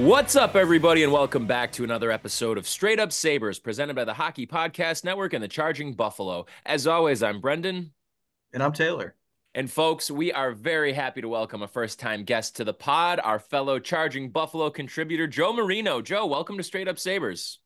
What's up, everybody, and welcome back to another episode of Straight Up Sabres, presented by the Hockey Podcast Network and the Charging Buffalo. As always, I'm Brendan. And I'm Taylor. And folks, we are very happy to welcome a first time guest to the pod, our fellow Charging Buffalo contributor, Joe Marino. Joe, welcome to Straight Up Sabres.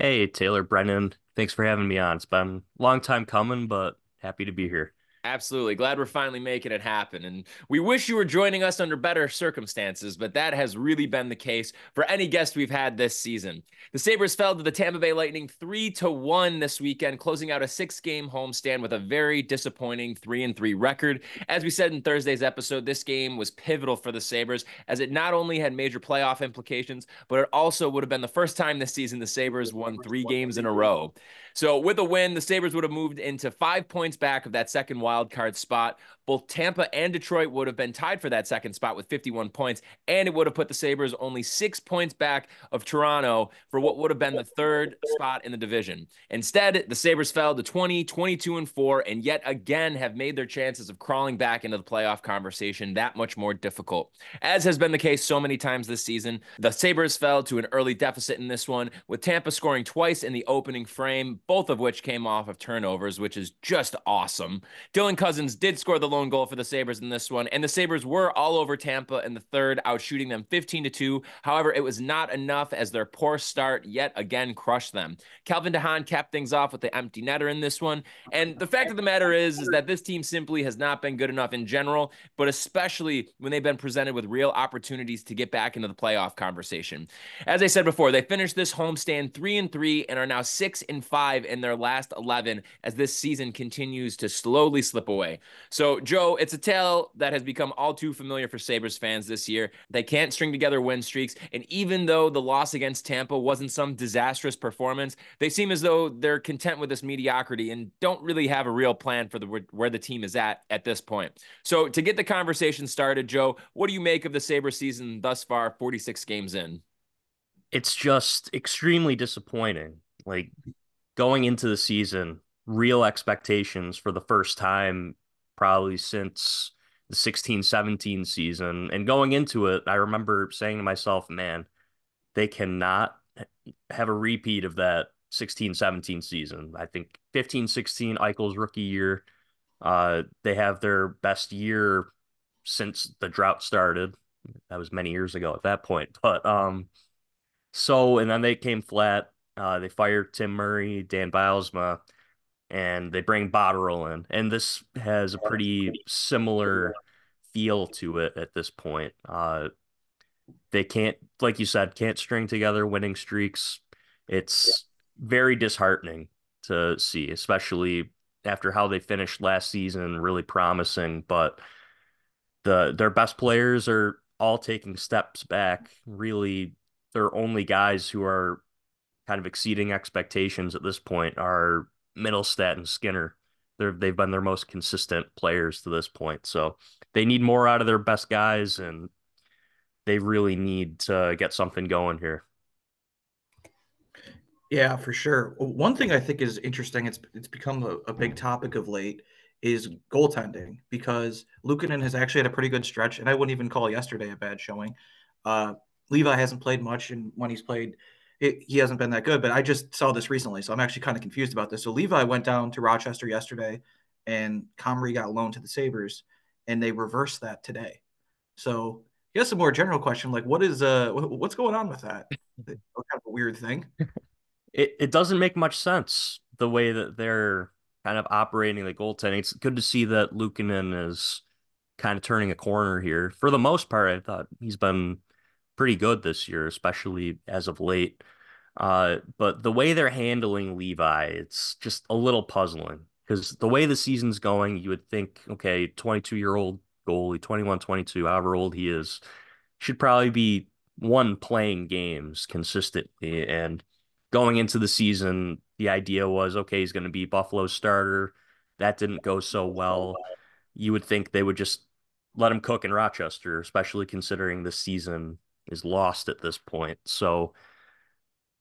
Hey, Taylor, Brendan. Thanks for having me on. It's been a long time coming, but happy to be here. Absolutely. Glad we're finally making it happen. And we wish you were joining us under better circumstances, but that has really been the case for any guest we've had this season. The Sabres fell to the Tampa Bay Lightning 3 to 1 this weekend, closing out a six-game homestand with a very disappointing 3 and 3 record. As we said in Thursday's episode, this game was pivotal for the Sabres as it not only had major playoff implications, but it also would have been the first time this season the Sabres won 3 games in a row. So with a win, the Sabres would have moved into 5 points back of that second wild card spot. Both Tampa and Detroit would have been tied for that second spot with 51 points, and it would have put the Sabres only six points back of Toronto for what would have been the third spot in the division. Instead, the Sabres fell to 20, 22, and 4, and yet again have made their chances of crawling back into the playoff conversation that much more difficult. As has been the case so many times this season, the Sabres fell to an early deficit in this one, with Tampa scoring twice in the opening frame, both of which came off of turnovers, which is just awesome. Dylan Cozens did score the lone goal for the Sabres in this one, and the Sabres were all over Tampa in the third, out shooting them 15 to 2. However, it was not enough as their poor start yet again crushed them. Calvin de Haan capped things off with the empty netter in this one. And the fact of the matter is, is that this team simply has not been good enough in general, but especially when they've been presented with real opportunities to get back into the playoff conversation. As I said before, they finished this homestand 3 and 3 and are now 6 and 5 in their last 11 as this season continues to slowly slip away. So, Joe, it's a tale that has become all too familiar for Sabres fans this year. They can't string together win streaks. And even though the loss against Tampa wasn't some disastrous performance, they seem as though they're content with this mediocrity and don't really have a real plan for the where the team is at at this point. So, to get the conversation started, Joe, what do you make of the Sabres season thus far, 46 games in? It's just extremely disappointing. Like going into the season, real expectations for the first time probably since the 16 17 season. And going into it, I remember saying to myself, man, they cannot have a repeat of that 16 17 season. I think 15 16, Eichel's rookie year. Uh, they have their best year since the drought started. That was many years ago at that point. But um, so, and then they came flat. Uh, they fired Tim Murray, Dan Bylsma, and they bring Botterill in. And this has a pretty similar feel to it at this point. Uh, they can't, like you said, can't string together winning streaks. It's very disheartening to see, especially after how they finished last season, really promising. But the their best players are all taking steps back. Really, their only guys who are kind of exceeding expectations at this point are Mittelstadt and Skinner. They're they've been their most consistent players to this point. So they need more out of their best guys and they really need to get something going here. Yeah, for sure. One thing I think is interesting, it's it's become a, a big topic of late, is goaltending because Luukkonen has actually had a pretty good stretch, and I wouldn't even call yesterday a bad showing. Uh, Levi hasn't played much, and when he's played, it, he hasn't been that good. But I just saw this recently, so I'm actually kind of confused about this. So Levi went down to Rochester yesterday, and Comrie got loaned to the Sabres, and they reversed that today. So guess a more general question, like what is uh what's going on with that? kind of a weird thing. It it doesn't make much sense the way that they're kind of operating the goaltending. It's good to see that Luukkonen is kind of turning a corner here. For the most part, I thought he's been pretty good this year, especially as of late. Uh, but the way they're handling Levi, it's just a little puzzling because the way the season's going, you would think, okay, 22 year old goalie, 21, 22, however old he is, should probably be one playing games consistently. And going into the season, the idea was, okay, he's going to be Buffalo's starter. That didn't go so well. You would think they would just let him cook in Rochester, especially considering the season is lost at this point. So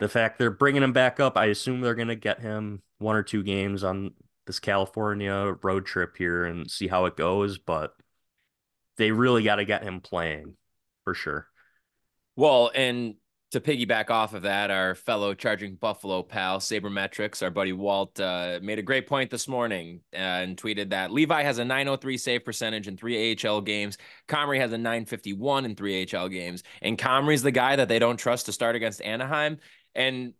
the fact they're bringing him back up, I assume they're going to get him one or two games on this California road trip here and see how it goes. But they really got to get him playing for sure. Well, and to piggyback off of that, our fellow Charging Buffalo pal, Sabermetrics, our buddy Walt, uh, made a great point this morning uh, and tweeted that Levi has a 903 save percentage in three AHL games. Comrie has a 951 in three AHL games. And Comrie's the guy that they don't trust to start against Anaheim. And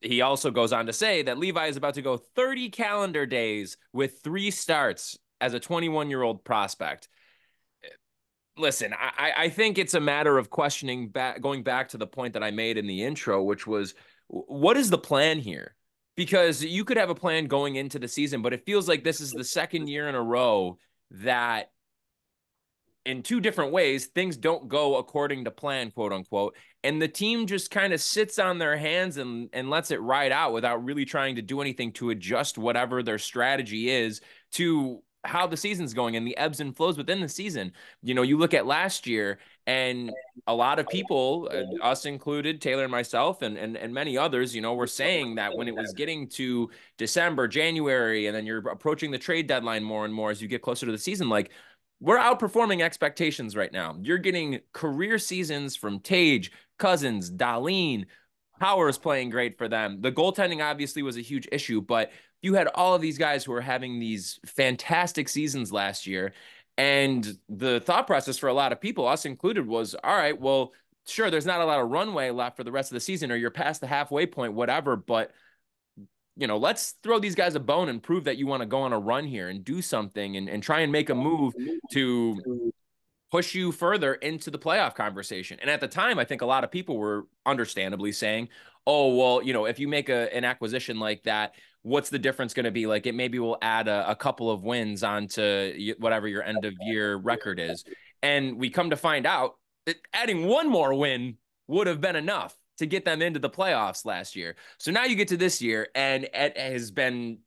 he also goes on to say that Levi is about to go 30 calendar days with three starts as a 21 year old prospect listen, I, I think it's a matter of questioning back, going back to the point that I made in the intro, which was what is the plan here? Because you could have a plan going into the season, but it feels like this is the second year in a row that in two different ways things don't go according to plan quote unquote and the team just kind of sits on their hands and and lets it ride out without really trying to do anything to adjust whatever their strategy is to how the season's going and the ebbs and flows within the season. You know, you look at last year and a lot of people, uh, us included, Taylor and myself and, and and many others, you know, were saying that when it was getting to December, January, and then you're approaching the trade deadline more and more as you get closer to the season, like we're outperforming expectations right now. You're getting career seasons from Tage, Cozens, Dahlin, Power is playing great for them. The goaltending obviously was a huge issue, but you had all of these guys who were having these fantastic seasons last year. And the thought process for a lot of people, us included, was all right, well, sure, there's not a lot of runway left for the rest of the season, or you're past the halfway point, whatever. But you know, let's throw these guys a bone and prove that you want to go on a run here and do something and, and try and make a move to push you further into the playoff conversation. And at the time, I think a lot of people were understandably saying, oh, well, you know, if you make a, an acquisition like that, what's the difference going to be? Like it maybe will add a, a couple of wins onto whatever your end of year record is. And we come to find out that adding one more win would have been enough to get them into the playoffs last year. So now you get to this year, and it has been.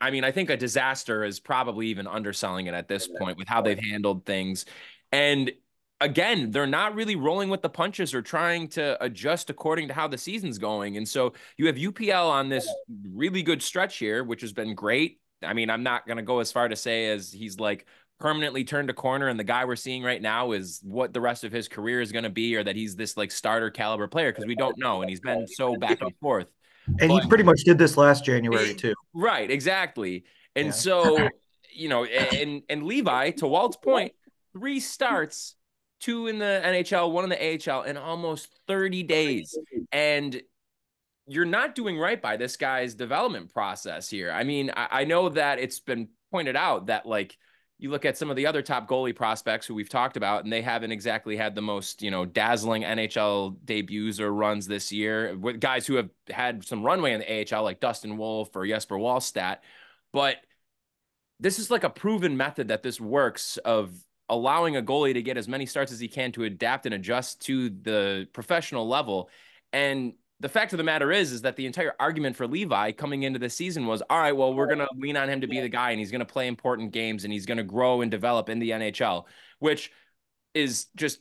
I, mean, I think a disaster is probably even underselling it at this point with how they've handled things. And again, they're not really rolling with the punches or trying to adjust according to how the season's going. And so you have UPL on this really good stretch here, which has been great. I mean, I'm not going to go as far to say as he's like permanently turned a corner and the guy we're seeing right now is what the rest of his career is going to be or that he's this like starter caliber player because we don't know and he's been so back and forth. And but, he pretty much did this last January too. Right, exactly. And yeah. so, you know, and and Levi to Walt's point, three starts two in the NHL, one in the AHL in almost 30 days. And you're not doing right by this guy's development process here. I mean, I, I, know that it's been pointed out that like you look at some of the other top goalie prospects who we've talked about, and they haven't exactly had the most, you know, dazzling NHL debuts or runs this year. With guys who have had some runway in the AHL, like Dustin Wolf or Jesper Wallstedt. But this is like a proven method that this works of allowing a goalie to get as many starts as he can to adapt and adjust to the professional level. And the fact of the matter is, is that the entire argument for Levi coming into the season was, all right, well, we're going to lean on him to be the guy and he's going to play important games and he's going to grow and develop in the NHL, which is just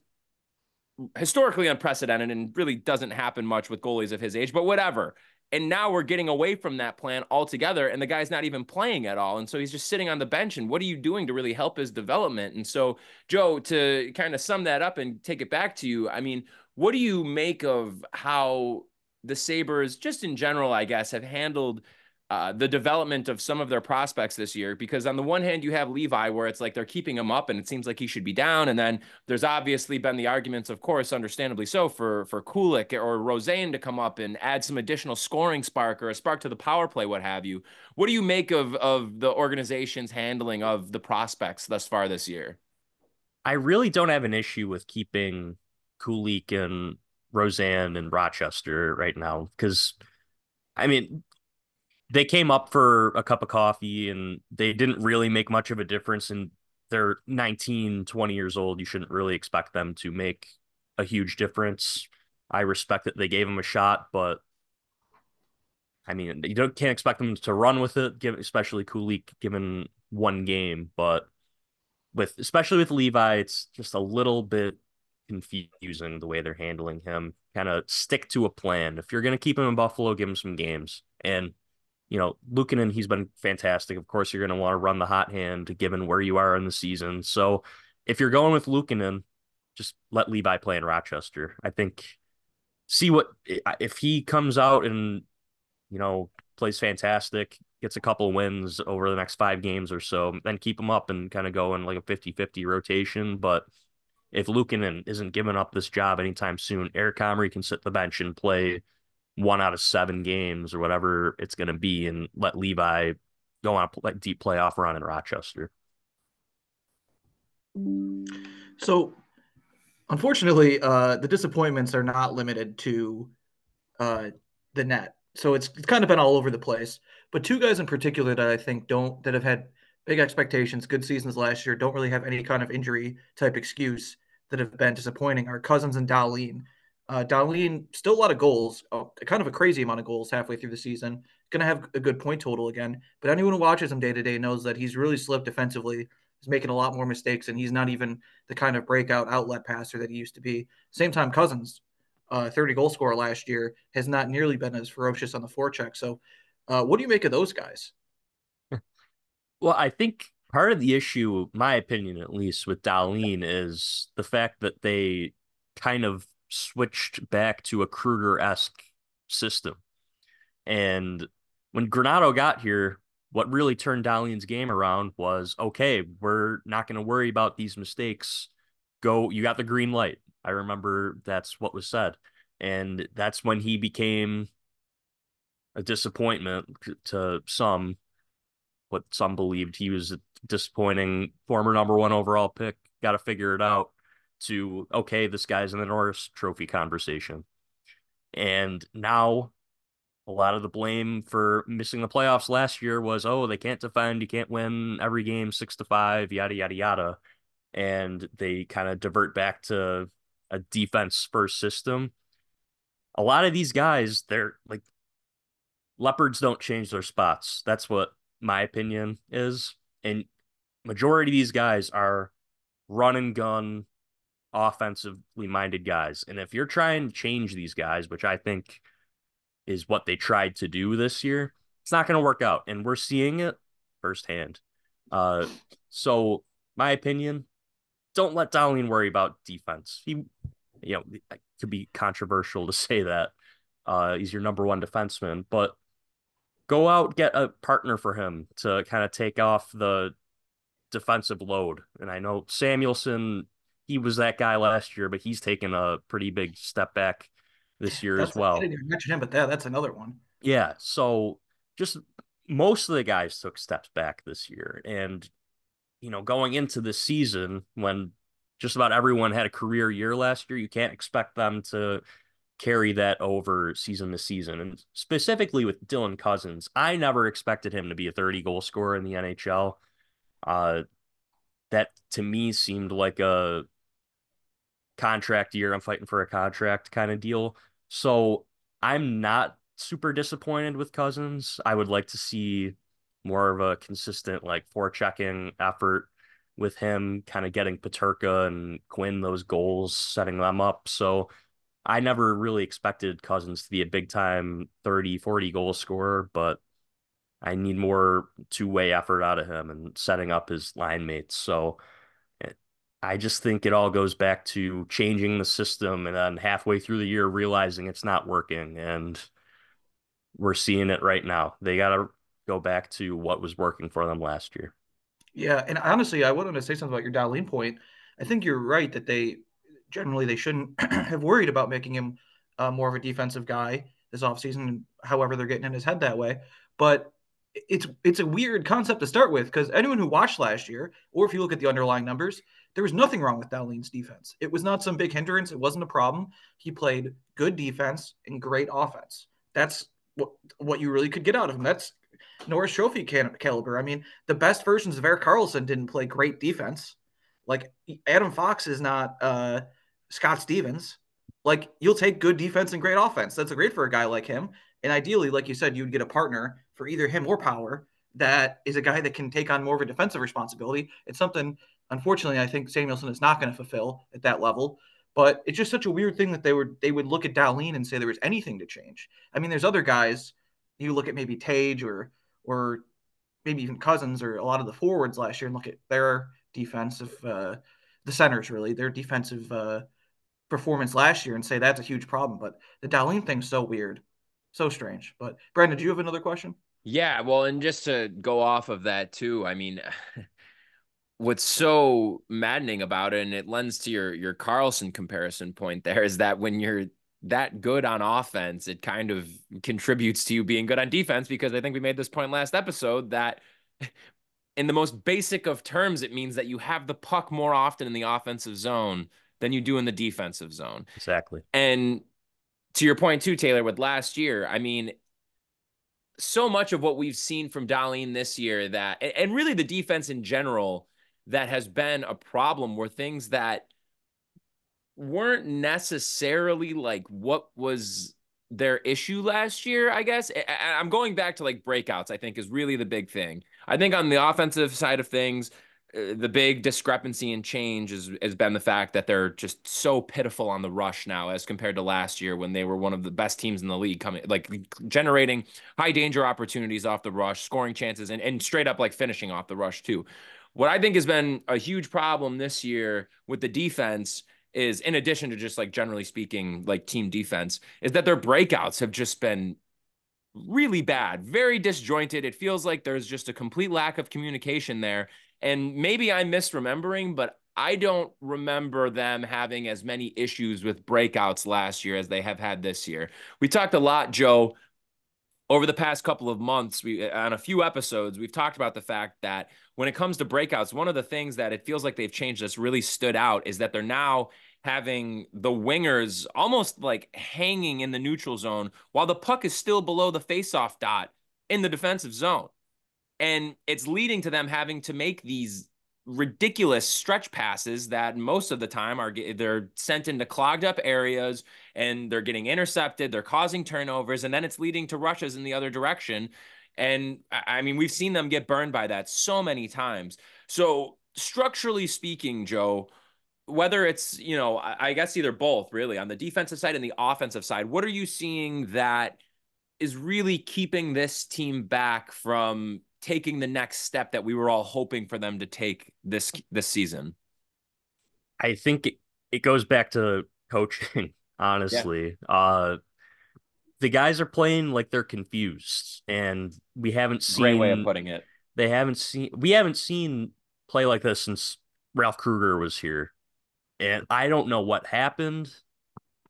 historically unprecedented and really doesn't happen much with goalies of his age, but whatever. And now we're getting away from that plan altogether, and the guy's not even playing at all. And so he's just sitting on the bench. And what are you doing to really help his development? And so, Joe, to kind of sum that up and take it back to you, I mean, what do you make of how the Sabres, just in general, I guess, have handled uh, the development of some of their prospects this year. Because on the one hand, you have Levi, where it's like they're keeping him up, and it seems like he should be down. And then there's obviously been the arguments, of course, understandably so, for for Kulich or Rosén to come up and add some additional scoring spark or a spark to the power play, what have you. What do you make of of the organization's handling of the prospects thus far this year? I really don't have an issue with keeping Kulich and Rosén and Rochester right now because, I mean, they came up for a cup of coffee and they didn't really make much of a difference. And they're 19, 20 years old. You shouldn't really expect them to make a huge difference. I respect that they gave him a shot, but I mean, you don't can't expect them to run with it, especially Kulich given one game, but with especially with Levi, it's just a little bit confusing the way they're handling him. Kind of stick to a plan. If you're gonna keep him in Buffalo, give him some games. And you know, Luukkonen, he's been fantastic. Of course, you're gonna want to run the hot hand given where you are in the season. So if you're going with Luukkonen, just let Levi play in Rochester. I think see what if he comes out and you know plays fantastic, gets a couple wins over the next five games or so, then keep him up and kind of go in like a 50-50 rotation. But if Luukkonen isn't giving up this job anytime soon, Eric Comrie can sit the bench and play one out of seven games or whatever it's going to be and let Levi go on a deep playoff run in Rochester. So Unfortunately, uh, the disappointments are not limited to uh, the net. So it's, it's kind of been all over the place. But two guys in particular that I think don't that have had big expectations, good seasons last year, don't really have any kind of injury type excuse that have been disappointing are Cozens and Dahlin. Uh, Dahlin still a lot of goals, oh, kind of a crazy amount of goals halfway through the season. Going to have a good point total again. But anyone who watches him day to day knows that he's really slipped defensively He's making a lot more mistakes, and he's not even the kind of breakout outlet passer that he used to be. Same time, Cozens, uh, 30 goal scorer last year, has not nearly been as ferocious on the forecheck. So, uh, what do you make of those guys? Well, I think part of the issue, my opinion at least, with Dahlin is the fact that they kind of switched back to a Krueger esque system. And when Granato got here, what really turned Dahlin's game around was okay, we're not going to worry about these mistakes. Go, you got the green light. I remember that's what was said. And that's when he became a disappointment to some, what some believed he was a disappointing former number one overall pick. Got to figure it out to, okay, this guy's in the Norris trophy conversation. And now a lot of the blame for missing the playoffs last year was, oh, they can't defend, you can't win every game six to five, yada yada yada, and they kind of divert back to a defense first system. A lot of these guys, they're like leopards don't change their spots. That's what my opinion is, and majority of these guys are run and gun offensively minded guys. And if you're trying to change these guys, which I think is what they tried to do this year, it's not going to work out. And we're seeing it firsthand. Uh, so, my opinion, don't let Dahlin worry about defense. He, you know, it could be controversial to say that uh, he's your number one defenseman, but go out, get a partner for him to kind of take off the defensive load. And I know Samuelsson, he was that guy last year, but he's taken a pretty big step back this year that's as well. I didn't even mention him, but that, that's another one. Yeah. So just most of the guys took steps back this year. And, you know, going into the season when just about everyone had a career year last year, you can't expect them to carry that over season to season. And specifically with Dylan Cozens, I never expected him to be a 30 goal scorer in the NHL. Uh, that to me seemed like a contract year. I'm fighting for a contract kind of deal. So I'm not super disappointed with Cozens. I would like to see more of a consistent like forechecking effort with him kind of getting Peterka and Quinn those goals, setting them up. So I never really expected Cozens to be a big time 30, 40 goal scorer, but I need more two way effort out of him and setting up his line mates. So eh, I just think it all goes back to changing the system and then halfway through the year realizing it's not working. And we're seeing it right now. They got to go back to what was working for them last year. Yeah. And honestly, I wanted to say something about your Dahlin point. I think you're right that they generally they shouldn't have worried about making him uh, more of a defensive guy this offseason, however they're getting in his head that way. But it's it's a weird concept to start with because anyone who watched last year, or if you look at the underlying numbers, there was nothing wrong with Dahlin's defense. It was not some big hindrance. It wasn't a problem. He played good defense and great offense. That's what what you really could get out of him. That's Norris Trophy caliber. I mean, the best versions of Erik Karlsson didn't play great defense. Like Adam Fox is not uh, Scott Stevens. Like you'll take good defense and great offense. That's great for a guy like him. And ideally, like you said, you'd get a partner for either him or Power that is a guy that can take on more of a defensive responsibility. It's something, unfortunately, I think Samuelsson is not going to fulfill at that level. But it's just such a weird thing that they would they would look at Dahlin and say there was anything to change. I mean, there's other guys. You look at maybe Tage or or maybe even Cozens or a lot of the forwards last year and look at their defensive uh, the centers really their defensive uh, performance last year and say that's a huge problem. But the Dahlin thing's so weird, so strange. But Brandon, do you have another question? Yeah, well, and just to go off of that too, I mean, what's so maddening about it, and it lends to your your Karlsson comparison point there, is that when you're that good on offense, it kind of contributes to you being good on defense because I think we made this point last episode that in the most basic of terms, it means that you have the puck more often in the offensive zone than you do in the defensive zone. Exactly. And to your point too, Taylor, with last year, I mean, so much of what we've seen from Dahlin this year that, and really the defense in general, that has been a problem were things that weren't necessarily like what was their issue last year, I guess. I'm going back to like breakouts, I think is really the big thing. I think on the offensive side of things, Uh, the big discrepancy and change is, has been the fact that they're just so pitiful on the rush now as compared to last year when they were one of the best teams in the league coming like generating high danger opportunities off the rush scoring chances and, and straight up like finishing off the rush too. What i think has been a huge problem this year with the defense is in addition to just like generally speaking like team defense is that their breakouts have just been really bad very disjointed. It feels like there's just a complete lack of communication there and maybe I'm misremembering, but I don't remember them having as many issues with breakouts last year as they have had this year. We talked a lot, Joe, over the past couple of months. We on a few episodes, we've talked about the fact that when it comes to breakouts, one of the things that it feels like they've changed that's really stood out is that they're now having the wingers almost like hanging in the neutral zone while the puck is still below the faceoff dot in the defensive zone and it's leading to them having to make these ridiculous stretch passes that most of the time are they're sent into clogged up areas and they're getting intercepted they're causing turnovers and then it's leading to rushes in the other direction. And i mean we've seen them get burned by that so many times. So structurally speaking joe whether it's you know i guess either both really on the defensive side and the offensive side what are you seeing that is really keeping this team back from taking the next step that we were all hoping for them to take this this season? I think it, it goes back to coaching, honestly. Yeah. Uh the guys are playing like they're confused and we haven't seen great way of putting it. They haven't seen we haven't seen play like this since Ralph Krueger was here. And I don't know what happened.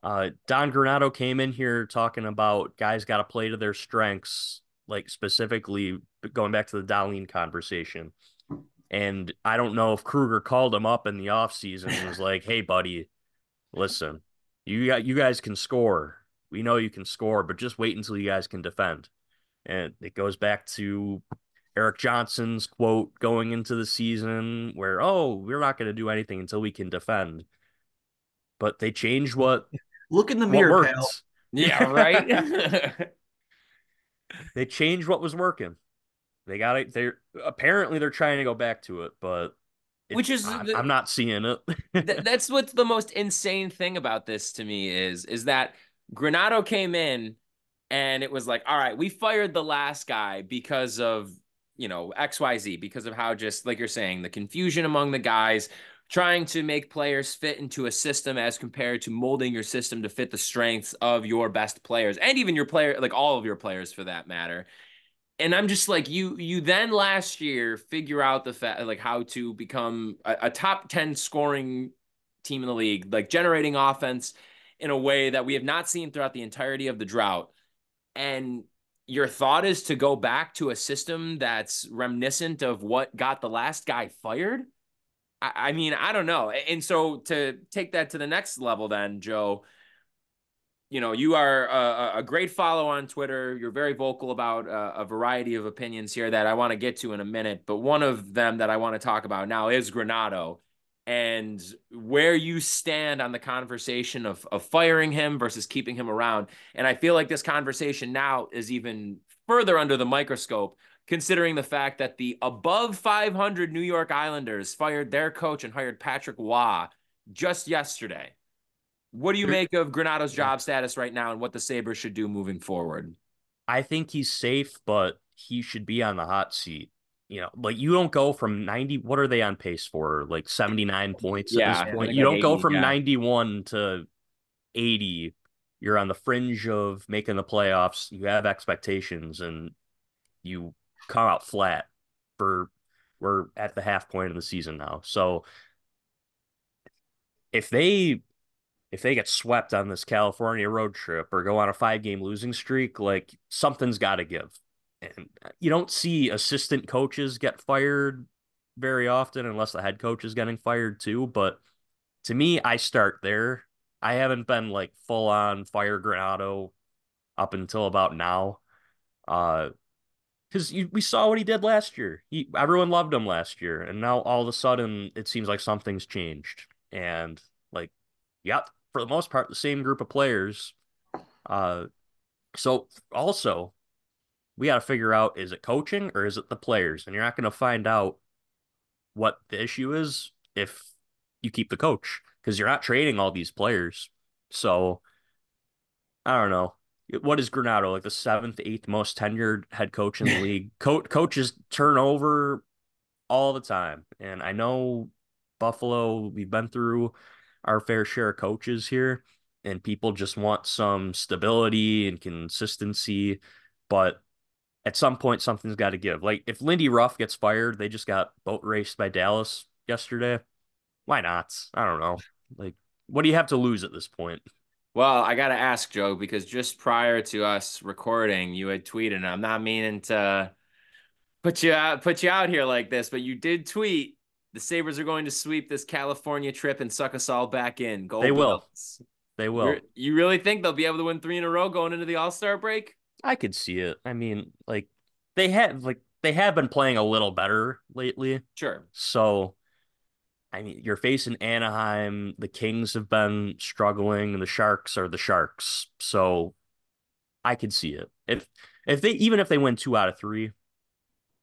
Uh, Don Granato came in here talking about guys got to play to their strengths like specifically going back to the Dahlin conversation. And I don't know if Krueger called him up in the offseason and was like, hey, buddy, listen, you got you guys can score. We know you can score, but just wait until you guys can defend. And it goes back to Eric Johnson's quote going into the season where, oh, we're not going to do anything until we can defend. But they changed what look in the mirror, pal. Yeah, right. they changed what was working. They got it. They're apparently they're trying to go back to it, but which is I, I'm not seeing it. th- that's what's the most insane thing about this to me is is that Granato came in and it was like, all right, we fired the last guy because of you know XYZ because of how just like you're saying the confusion among the guys trying to make players fit into a system as compared to molding your system to fit the strengths of your best players and even your player like all of your players for that matter and i'm just like you you then last year figure out the fact like how to become a, a top 10 scoring team in the league like generating offense in a way that we have not seen throughout the entirety of the drought and your thought is to go back to a system that's reminiscent of what got the last guy fired. I, I mean, I don't know. And so to take that to the next level, then Joe, you know, you are a, a, great follow on Twitter. You're very vocal about a, a variety of opinions here that I want to get to in a minute. But one of them that I want to talk about now is Granato and where you stand on the conversation of, of firing him versus keeping him around. And I feel like this conversation now is even further under the microscope, considering the fact that the above 500 New York Islanders fired their coach and hired Patrick Roy just yesterday. What do you make of Granato's job status right now and what the Sabres should do moving forward? I think he's safe, but he should be on the hot seat. You know, like you don't go from 90, what are they on pace for? Like 79 points yeah, at this point. You don't 80, go from yeah. 91 to 80. You're on the fringe of making the playoffs. You have expectations and you come out flat for we're at the half point of the season now. So if they if they get swept on this California road trip or go on a five game losing streak, like something's got to give. And you don't see assistant coaches get fired very often unless the head coach is getting fired too. But to me, I start there. I haven't been like full on fire Granato up until about now. Uh, because we saw what he did last year. He everyone loved him last year, and now all of a sudden it seems like something's changed. And like, yep, for the most part, the same group of players. Uh, so also, we got to figure out is it coaching or is it the players? And you're not going to find out what the issue is if you keep the coach because you're not trading all these players. So I don't know. What is Granato like the seventh, eighth most tenured head coach in the league? Co- coaches turn over all the time, and I know Buffalo. We've been through our fair share of coaches here, and people just want some stability and consistency. But at some point, something's got to give. Like if Lindy Ruff gets fired, they just got boat raced by Dallas yesterday. Why not? I don't know. Like, what do you have to lose at this point? Well, I got to ask Joe because just prior to us recording, you had tweeted, and I'm not meaning to put you out, put you out here like this, but you did tweet the Sabres are going to sweep this California trip and suck us all back in. Go they will. They will. You're, you really think they'll be able to win three in a row going into the All Star break? I could see it. I mean, like they have like they have been playing a little better lately. Sure. So, I mean, you're facing Anaheim. The Kings have been struggling, and the Sharks are the Sharks. So, I could see it. If if they even if they win two out of three,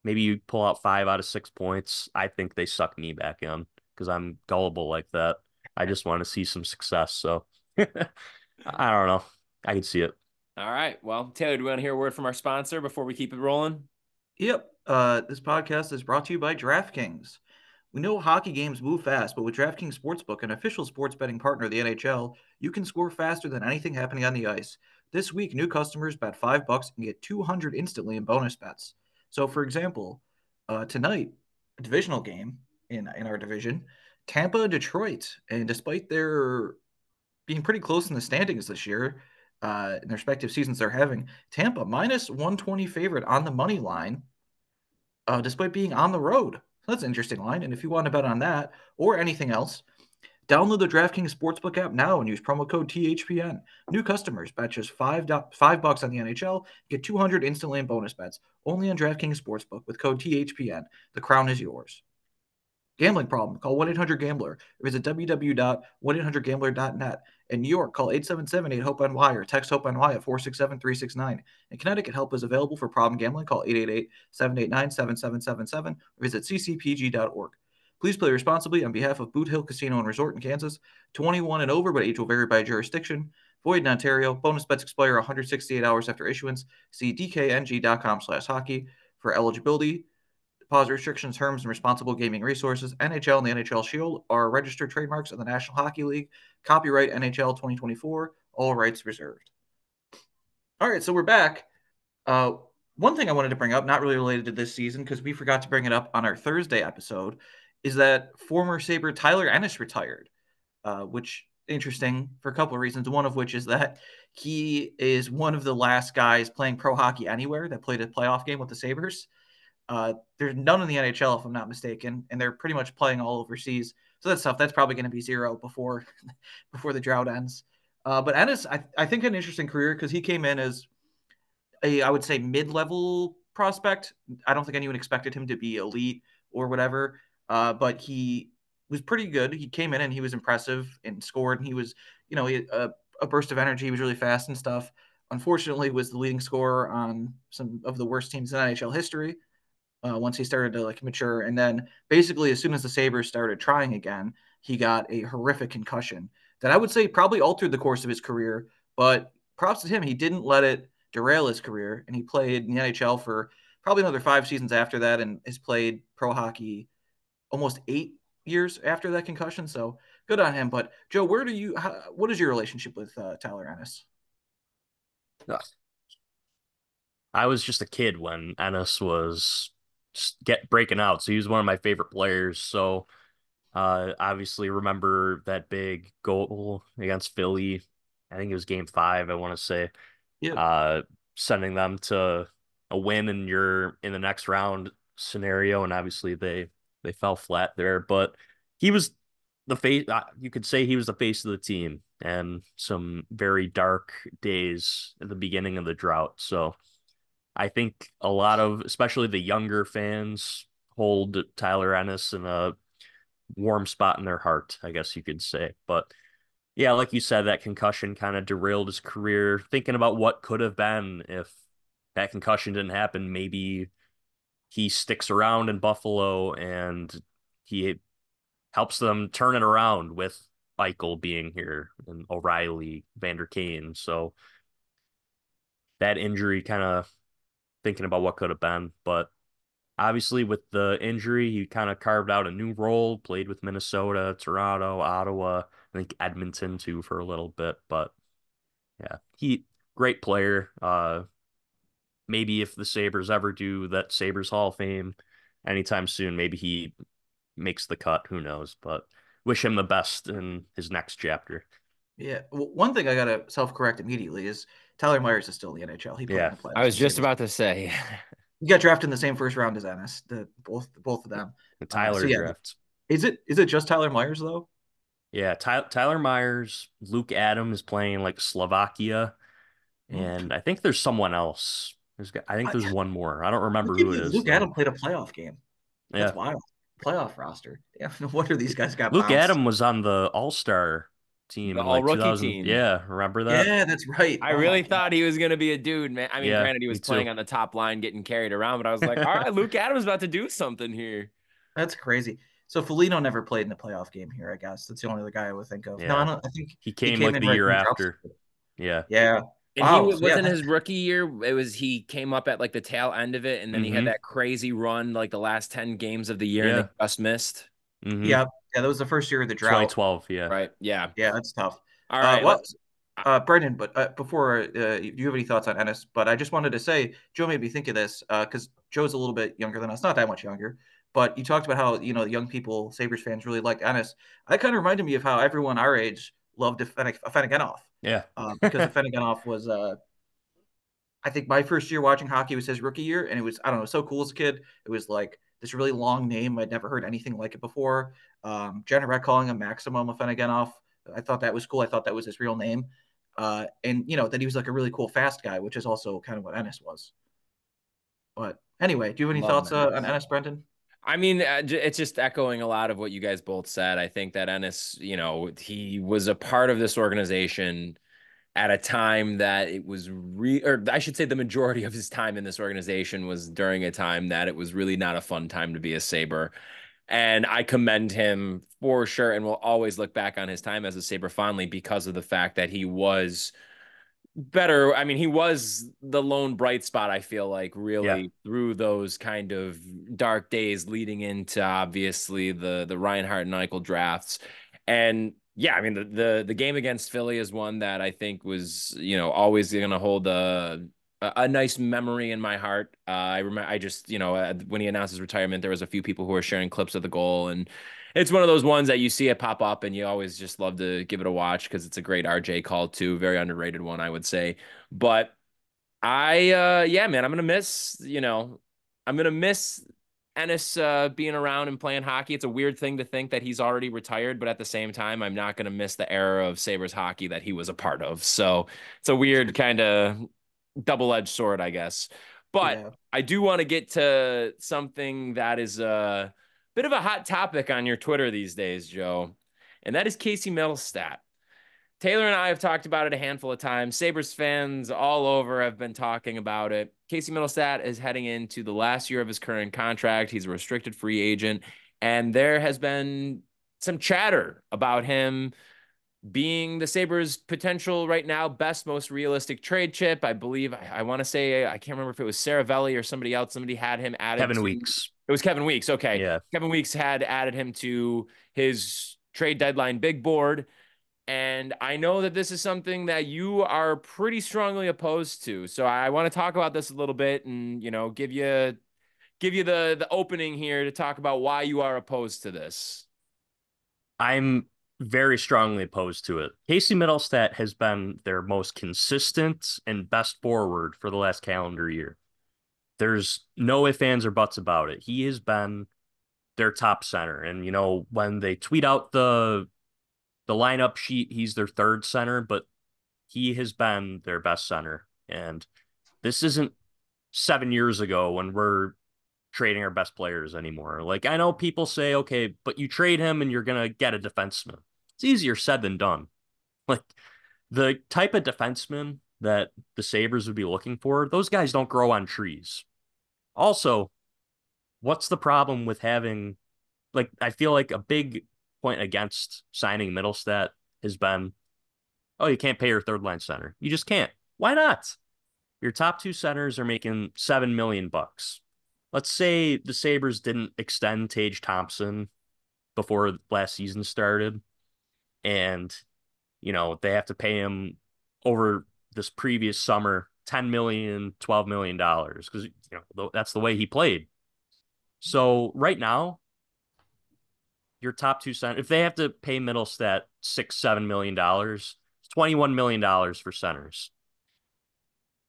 maybe you pull out five out of six points. I think they suck me back in because I'm gullible like that. I just want to see some success. So I don't know. I can see it. All right. Well, Taylor, do we want to hear a word from our sponsor before we keep it rolling? Yep. Uh, this podcast is brought to you by DraftKings. We know hockey games move fast, but with DraftKings Sportsbook, an official sports betting partner of the NHL, you can score faster than anything happening on the ice. This week, new customers bet five bucks and get 200 instantly in bonus bets. So, for example, uh, tonight, a divisional game in in our division, Tampa Detroit, and despite their being pretty close in the standings this year, uh, in their respective seasons they're having, Tampa minus 120 favorite on the money line, uh, despite being on the road. That's an interesting line. And if you want to bet on that or anything else, Download the DraftKings Sportsbook app now and use promo code THPN. New customers bet just five, five bucks on the NHL, get 200 instantly in bonus bets. Only on DraftKings Sportsbook with code THPN. The crown is yours. Gambling problem? Call 1-800-GAMBLER or visit www.1800gambler.net. In New York, call 877-8-HOPE-NY or text HOPE-NY at 467-369. In Connecticut, help is available for problem gambling. Call 888-789-7777 or visit ccpg.org. Please play responsibly on behalf of Boot Hill Casino and Resort in Kansas. 21 and over, but age will vary by jurisdiction. Void in Ontario. Bonus bets expire 168 hours after issuance. See dkng.com slash hockey for eligibility. Deposit restrictions, terms, and responsible gaming resources. NHL and the NHL Shield are registered trademarks of the National Hockey League. Copyright NHL 2024. All rights reserved. All right, so we're back. Uh, one thing I wanted to bring up, not really related to this season, because we forgot to bring it up on our Thursday episode, is that former Sabre Tyler Ennis retired, uh, which interesting for a couple of reasons. One of which is that he is one of the last guys playing pro hockey anywhere that played a playoff game with the Sabres. Uh, there's none in the NHL, if I'm not mistaken, and they're pretty much playing all overseas. So that's tough. That's probably going to be zero before before the drought ends. Uh, but Ennis, I, I think an interesting career because he came in as a I would say mid level prospect. I don't think anyone expected him to be elite or whatever. Uh, but he was pretty good. He came in and he was impressive and scored. And he was, you know, a, a burst of energy. He was really fast and stuff. Unfortunately, was the leading scorer on some of the worst teams in NHL history. Uh, once he started to like mature, and then basically as soon as the Sabres started trying again, he got a horrific concussion that I would say probably altered the course of his career. But props to him, he didn't let it derail his career, and he played in the NHL for probably another five seasons after that, and has played pro hockey almost eight years after that concussion. So good on him. But Joe, where do you? How, what is your relationship with uh, Tyler Ennis? I was just a kid when Ennis was get breaking out, so he was one of my favorite players. So uh, obviously remember that big goal against Philly. I think it was Game Five. I want to say, yeah, uh, sending them to a win and you're in the next round scenario, and obviously they they fell flat there. But he was the face. Uh, you could say he was the face of the team, and some very dark days at the beginning of the drought. So I think a lot of, especially the younger fans, hold Tyler Ennis in a warm spot in their heart. I guess you could say, but. Yeah, like you said, that concussion kind of derailed his career. Thinking about what could have been if that concussion didn't happen, maybe he sticks around in Buffalo and he helps them turn it around with Eichel being here and O'Reilly, Vander Kane. So that injury kind of thinking about what could have been. But obviously, with the injury, he kind of carved out a new role, played with Minnesota, Toronto, Ottawa, I think Edmonton too for a little bit. But yeah, he great player. Uh, maybe if the Sabres ever do that Sabres Hall of Fame anytime soon, maybe he makes the cut. Who knows? But wish him the best in his next chapter. Yeah. Well, one thing I got to self correct immediately is Tyler Myers is still in the NHL. He yeah. I was just about to say. he got drafted in the same first round as Ennis, the both both of them. The Tyler uh, so yeah. draft. Is it is it just Tyler Myers though? Yeah, Ty- Tyler Myers, Luke Adams playing like Slovakia, hmm. and I think there's someone else there's, I think there's I, one more. I don't remember who it is. Luke Adam played a playoff game. That's yeah. wild. Playoff roster. Yeah, no wonder these guys got. Luke bounced. Adam was on the All Star team, the all like rookie team. Yeah, remember that? Yeah, that's right. I oh, really thought he was gonna be a dude, man. I mean, yeah, granted, he was playing too. on the top line, getting carried around, but I was like, all right, Luke Adams about to do something here. That's crazy. So Foligno never played in the playoff game here. I guess that's the only other guy I would think of. Yeah. No, I, I think he came, he came like the right year after. Yeah. Yeah. And wow. he was, not yeah. his rookie year. It was he came up at like the tail end of it, and then mm-hmm. he had mm-hmm. that crazy run like the last ten games of the year, yeah. and just missed. Mm-hmm. Yeah, yeah, that was the first year of the drought. 2012, yeah, right, yeah, yeah, that's tough. All right, uh, what, uh, Brendan, but uh, before uh, do you have any thoughts on Ennis? But I just wanted to say, Joe made me think of this because uh, Joe's a little bit younger than us, not that much younger. But you talked about how you know young people, Sabres fans, really like Ennis. That kind of reminded me of how everyone our age loved Afinogenov. Yeah, uh, because Afinogenov was uh, I think my first year watching hockey was his rookie year, and it was I don't know so cool as a kid. It was like this really long name. I'd never heard anything like it before. Um, Jenna calling him Maximum Afinogenov. I thought that was cool. I thought that was his real name. Uh, and you know that he was like a really cool fast guy, which is also kind of what Ennis was. But anyway, do you have any Love thoughts uh, on Ennis, Brendan? I mean, uh, it's just echoing a lot of what you guys both said. I think that Ennis, you know, he was a part of this organization at a time that it was re or I should say the majority of his time in this organization was during a time that it was really not a fun time to be a Sabre. And I commend him for sure and will always look back on his time as a Sabre fondly because of the fact that he was better. I mean, he was the lone bright spot, I feel like, really yeah. through those kind of dark days leading into obviously the the Reinhart and Eichel drafts. And yeah, I mean the, the the game against Philly is one that I think was you know always going to hold a a nice memory in my heart. Uh, I remember I just you know uh, when he announced his retirement, there was a few people who were sharing clips of the goal, and it's one of those ones that you see it pop up and you always just love to give it a watch because it's a great RJ call too. Very underrated one, I would say. But I, uh, yeah, man, I'm going to miss, you know, I'm going to miss Ennis uh, being around and playing hockey. It's a weird thing to think that he's already retired, but at the same time, I'm not going to miss the era of Sabres hockey that he was a part of. So it's a weird kind of double edged sword, I guess. But yeah. I do want to get to something that is a bit of a hot topic on your Twitter these days, Joe, and that is Casey Mittelstadt. Taylor and I have talked about it a handful of times. Sabres fans all over have been talking about it. Casey Mittelstadt is heading into the last year of his current contract. He's a restricted free agent. And there has been some chatter about him being the Sabres' potential right now best, most realistic trade chip. I believe, I, I want to say, I can't remember if it was Seravalli or somebody else. Somebody had him added. Kevin to, Weeks. It was Kevin Weeks. Okay. Yeah. Kevin Weeks had added him to his trade deadline big board. And I know that this is something that you are pretty strongly opposed to. So I want to talk about this a little bit and, you know, give you give you the the opening here to talk about why you are opposed to this. I'm very strongly opposed to it. Casey Mittelstadt has been their most consistent and best forward for the last calendar year. There's no ifs, ands, or buts about it. He has been their top center. And, you know, when they tweet out the the lineup sheet, he's their third center, but he has been their best center. And this isn't seven years ago when we're trading our best players anymore. Like I know people say, okay, but you trade him and you're gonna get a defenseman. It's easier said than done. Like the type of defenseman that the Sabres would be looking for, those guys don't grow on trees. Also, what's the problem with having like I feel like a big point against signing Mittelstadt has been, oh, you can't pay your third line center. You just can't. Why not? Your top two centers are making seven million bucks. Let's say the Sabres didn't extend Tage Thompson before last season started, and you know they have to pay him over this previous summer 10 million 12 million dollars because you know that's the way he played so right now your top two center, if they have to pay Mittelstadt six, seven million dollars, $21 million for centers.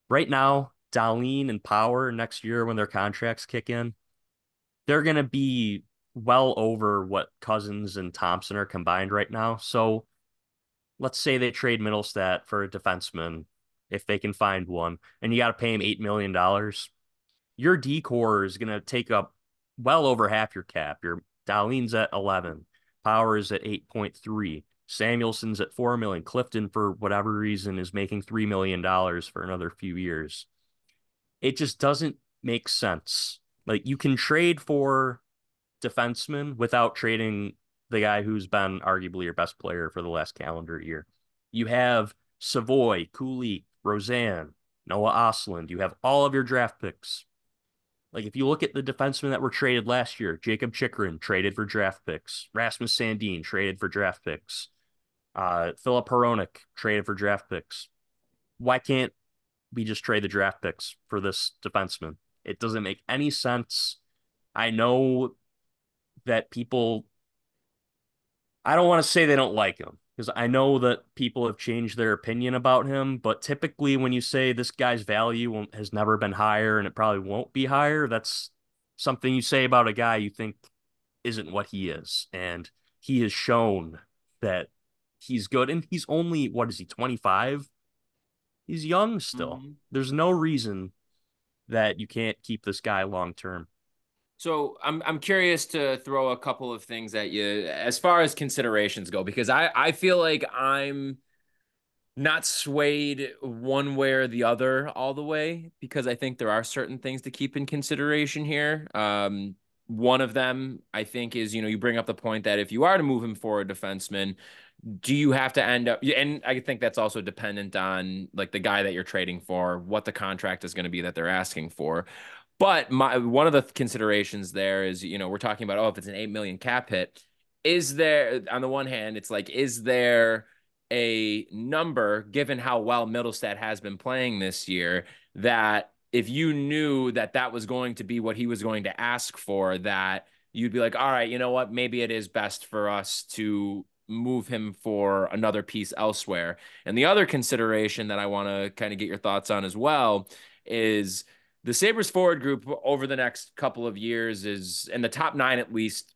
Right now, Dahlin and Power next year when their contracts kick in, they're going to be well over what Cozens and Thompson are combined right now. So let's say they trade Mittelstadt for a defenseman if they can find one, and you got to pay him $8 million. Your decor is going to take up well over half your cap. Your Dahlin's at 11. Power is at 8.3. Samuelsson's at 4 million. Clifton, for whatever reason, is making $3 million for another few years. It just doesn't make sense. Like, you can trade for defensemen without trading the guy who's been arguably your best player for the last calendar year. You have Savoie, Cooley, Rosén, Noah Ostlund. You have all of your draft picks. Like if you look at the defensemen that were traded last year, Jakob Chychrun traded for draft picks, Rasmus Sandin traded for draft picks, uh, Filip Hronek traded for draft picks. Why can't we just trade the draft picks for this defenseman? It doesn't make any sense. I know that people I don't want to say they don't like him because I know that people have changed their opinion about him. But typically, when you say this guy's value has never been higher and it probably won't be higher, that's something you say about a guy you think isn't what he is. And he has shown that he's good. And he's only, what is he, 25? He's young still. Mm-hmm. There's no reason that you can't keep this guy long term. So I'm I'm curious to throw a couple of things at you as far as considerations go because I I feel like I'm not swayed one way or the other all the way because I think there are certain things to keep in consideration here. Um, one of them I think is you know you bring up the point that if you are to move him for a defenseman, do you have to end up and I think that's also dependent on like the guy that you're trading for, what the contract is going to be that they're asking for. But my one of the considerations there is, you know, we're talking about oh, if it's an eight million cap hit, is there on the one hand, it's like, is there a number given how well Mittelstadt has been playing this year that if you knew that that was going to be what he was going to ask for, that you'd be like, all right, you know what? Maybe it is best for us to move him for another piece elsewhere. And the other consideration that I want to kind of get your thoughts on as well is the Sabres forward group over the next couple of years is in the top nine at least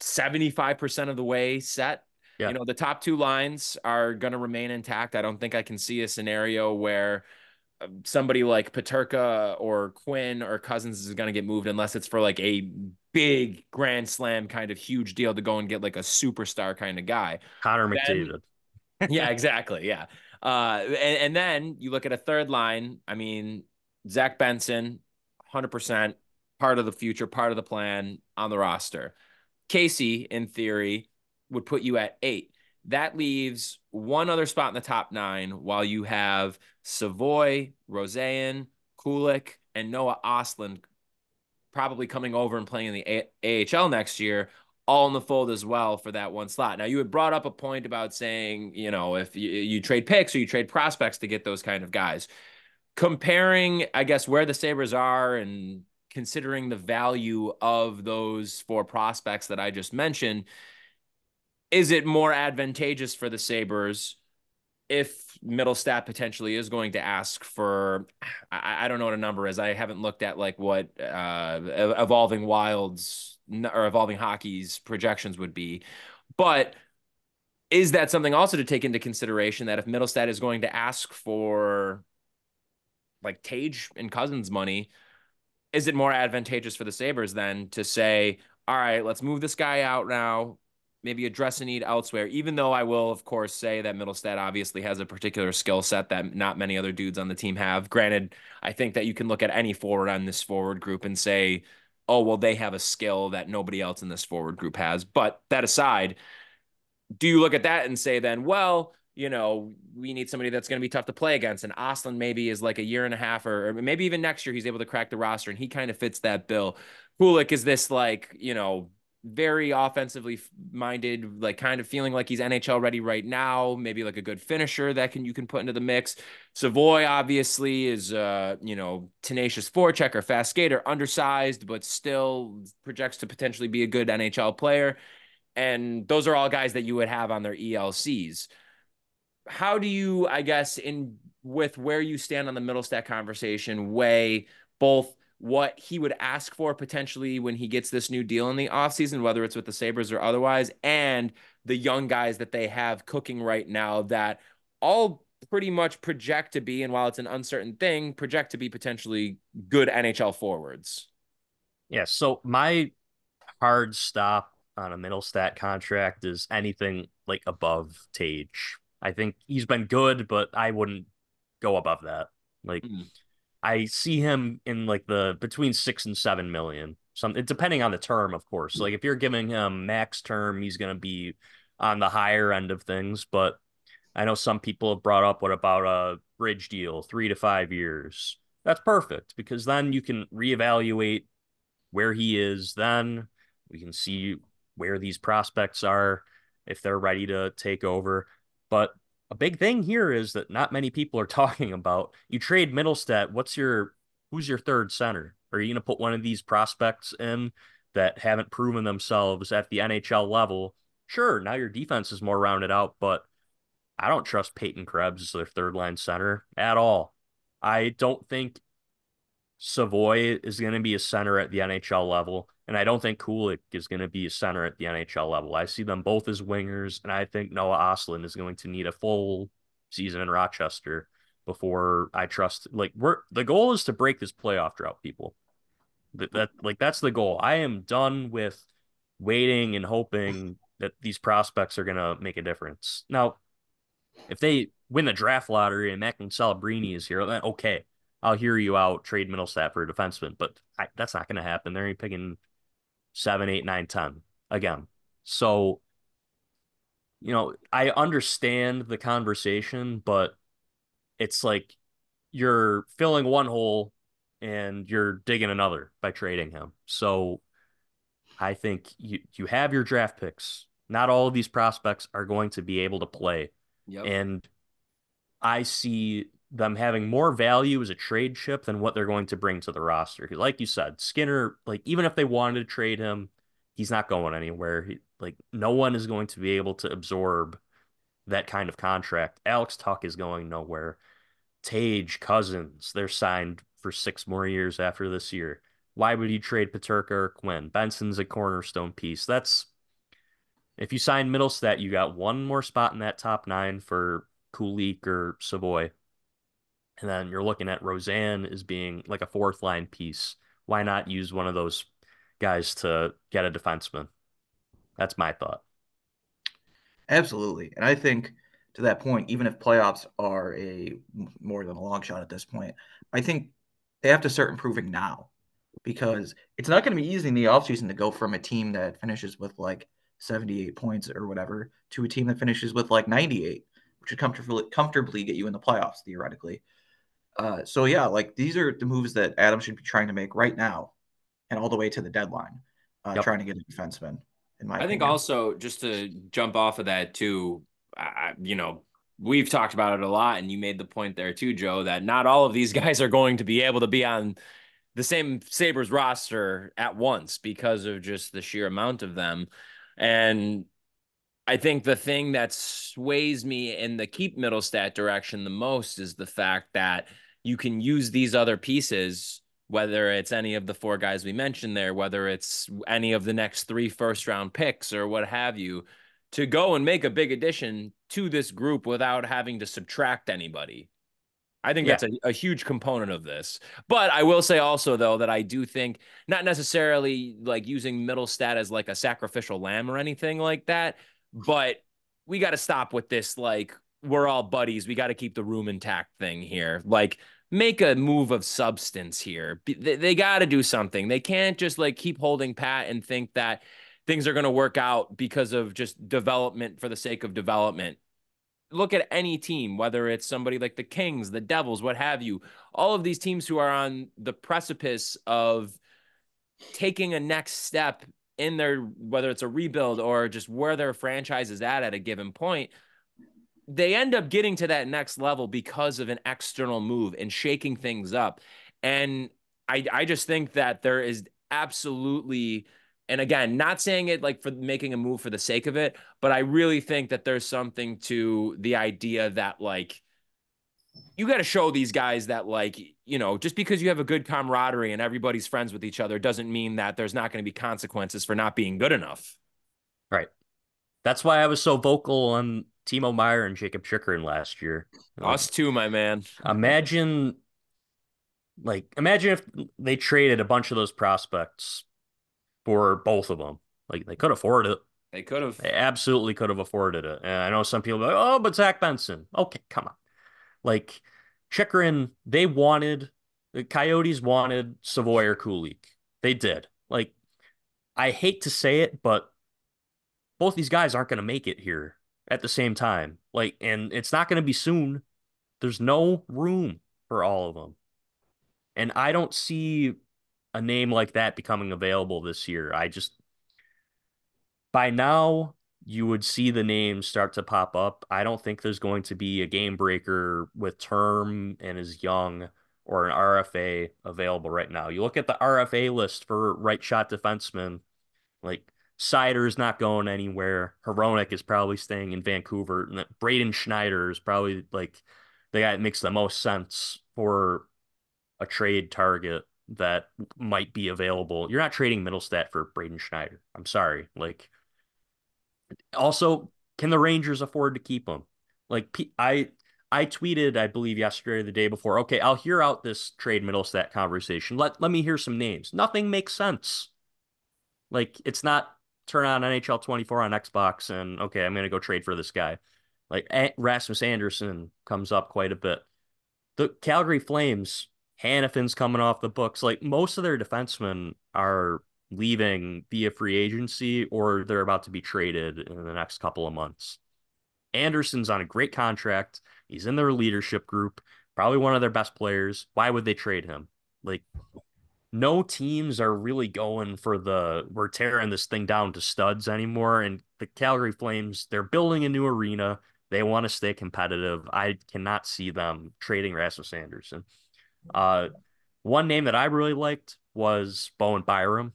75% of the way set. Yeah. You know, the top two lines are going to remain intact. I don't think I can see a scenario where um, somebody like Peterka or Quinn or Cozens is going to get moved unless it's for like a big grand slam kind of huge deal to go and get like a superstar kind of guy. Connor McDavid. yeah, exactly. Yeah. Uh, and, and then you look at a third line. I mean, Zach Benson, 100% part of the future, part of the plan on the roster. Casey, in theory, would put you at eight. That leaves one other spot in the top nine while you have Savoie, Rosén, Kulich, and Noah Ostlund probably coming over and playing in the AHL next year, all in the fold as well for that one slot. Now, you had brought up a point about saying, you know, if you, you trade picks or you trade prospects to get those kind of guys. Comparing, I guess, where the Sabres are and considering the value of those four prospects that I just mentioned, is it more advantageous for the Sabres if Mittelstadt potentially is going to ask for, I, I, don't know what a number is. I haven't looked at like what uh, evolving wilds or evolving hockey's projections would be, but is that something also to take into consideration that if Mittelstadt is going to ask for like Tage and Cozens money, is it more advantageous for the Sabres then to say, all right, let's move this guy out now, maybe address a need elsewhere, even though I will, of course, say that Mittelstadt obviously has a particular skill set that not many other dudes on the team have. Granted, I think that you can look at any forward on this forward group and say, oh, well, they have a skill that nobody else in this forward group has. But that aside, do you look at that and say then, well, you know, we need somebody that's going to be tough to play against. And Ostlund maybe is like a year and a half, or, or maybe even next year he's able to crack the roster, and he kind of fits that bill. Kulich is this like you know very offensively minded, like kind of feeling like he's NHL ready right now. Maybe like a good finisher that can you can put into the mix. Savoie obviously is uh you know tenacious forechecker, fast skater, undersized but still projects to potentially be a good NHL player. And those are all guys that you would have on their ELCs. How do you, I guess, in with where you stand on the Mittelstadt conversation, weigh both what he would ask for potentially when he gets this new deal in the offseason, whether it's with the Sabres or otherwise, and the young guys that they have cooking right now that all pretty much project to be, and while it's an uncertain thing, project to be potentially good NHL forwards. Yeah. So my hard stop on a Mittelstadt contract is anything like above Tage. I think he's been good, but I wouldn't go above that. Like, mm. I see him in like the between six and seven million. Some depending on the term, of course. Like if you're giving him max term, he's gonna be on the higher end of things. But I know some people have brought up what about a bridge deal, three to five years. That's perfect because then you can reevaluate where he is. Then we can see where these prospects are if they're ready to take over. But a big thing here is that not many people are talking about. You trade Mittelstadt. What's your who's your third center? Are you going to put one of these prospects in that haven't proven themselves at the NHL level? Sure, now your defense is more rounded out, but I don't trust Peyton Krebs as their third line center at all. I don't think Savoie is going to be a center at the NHL level. And I don't think Kulich is going to be a center at the NHL level. I see them both as wingers, and I think Noah Ostlund is going to need a full season in Rochester before I trust. Like we're the goal is to break this playoff drought, people. That, that like that's the goal. I am done with waiting and hoping that these prospects are going to make a difference. Now, if they win the draft lottery and Macklin Celebrini is here, then okay, I'll hear you out. Trade Mittelstadt for a defenseman, but I, that's not going to happen. They're picking seven, eight, nine, ten again. So, you know, I understand the conversation, but it's like you're filling one hole and you're digging another by trading him. So I think you you have your draft picks. Not all of these prospects are going to be able to play. Yep. And I see them having more value as a trade chip than what they're going to bring to the roster. Like you said, Skinner, like even if they wanted to trade him, he's not going anywhere. He, like no one is going to be able to absorb that kind of contract. Alex Tuck is going nowhere. Tage, Cozens, they're signed for six more years after this year. Why would you trade Peterka or Quinn? Benson's a cornerstone piece. That's if you sign Mittelstadt, you got one more spot in that top nine for Kulich or Savoie. And then you're looking at Rosén as being like a fourth line piece. Why not use one of those guys to get a defenseman? That's my thought. Absolutely. And I think to that point, even if playoffs are a more than a long shot at this point, I think they have to start improving now because it's not going to be easy in the offseason to go from a team that finishes with like 78 points or whatever to a team that finishes with like 98, which would comfortably comfortably get you in the playoffs theoretically. Uh, so yeah, like these are the moves that Adam should be trying to make right now, and all the way to the deadline, uh, yep. trying to get a defenseman. In my, I opinion. think also just to jump off of that too, you know, we've talked about it a lot, and you made the point there too, Joe, that not all of these guys are going to be able to be on the same Sabres roster at once because of just the sheer amount of them. And I think the thing that sways me in the keep Mittelstadt direction the most is the fact that you can use these other pieces, whether it's any of the four guys we mentioned there, whether it's any of the next three first round picks or what have you, to go and make a big addition to this group without having to subtract anybody. I think yeah. that's a, a huge component of this. But I will say also though that I do think not necessarily like using Mittelstadt as like a sacrificial lamb or anything like that, but we got to stop with this like we're all buddies. We got to keep the room intact thing here. Like make a move of substance here. They, they got to do something. They can't just like keep holding pat and think that things are going to work out because of just development for the sake of development look at any team, whether it's somebody like the Kings, the Devils, what have you, all of these teams who are on the precipice of taking a next step in their, whether it's a rebuild or just where their franchise is at at a given point, they end up getting to that next level because of an external move and shaking things up. And I, I just think that there is absolutely and again, not saying it like for making a move for the sake of it, but I really think that there's something to the idea that like you got to show these guys that like you know just because you have a good camaraderie and everybody's friends with each other doesn't mean that there's not going to be consequences for not being good enough. Right. That's why I was so vocal on Timo Meier and Jakob Chychrun last year. Um, Us too, my man. Imagine, like, imagine if they traded a bunch of those prospects for both of them. Like they could afford it. They could have. They absolutely could have afforded it. And I know some people like, oh, but Zach Benson. Okay, come on. Like Chychrun, they wanted the Coyotes wanted Savoie or Kulich. They did. Like, I hate to say it, but both these guys aren't going to make it here at the same time. Like, and it's not going to be soon. There's no room for all of them. And I don't see a name like that becoming available this year. I just by now you would see the names start to pop up. I don't think there's going to be a game breaker with term and is young or an RFA available right now. You look at the RFA list for right shot defensemen, like Seider's not going anywhere. Hronek is probably staying in Vancouver. And Braden Schneider is probably like the guy that makes the most sense for a trade target that might be available. You're not trading Mittelstadt for Braden Schneider. I'm sorry. Like, also, can the Rangers afford to keep him? Like, I I tweeted, I believe yesterday or the day before. Okay, I'll hear out this trade Mittelstadt conversation. Let let me hear some names. Nothing makes sense. Like, it's not turn on NHL 24 on Xbox and okay, I'm gonna go trade for this guy. Like Rasmus Andersson comes up quite a bit. The Calgary Flames Hanifin's coming off the books. Like most of their defensemen are leaving via free agency or they're about to be traded in the next couple of months. Andersson's on a great contract. He's in their leadership group, probably one of their best players. Why would they trade him? Like, no teams are really going for the we're tearing this thing down to studs anymore. And the Calgary Flames, they're building a new arena. They want to stay competitive. I cannot see them trading Rasmus Andersson. Uh, one name that I really liked was Bowen Byram.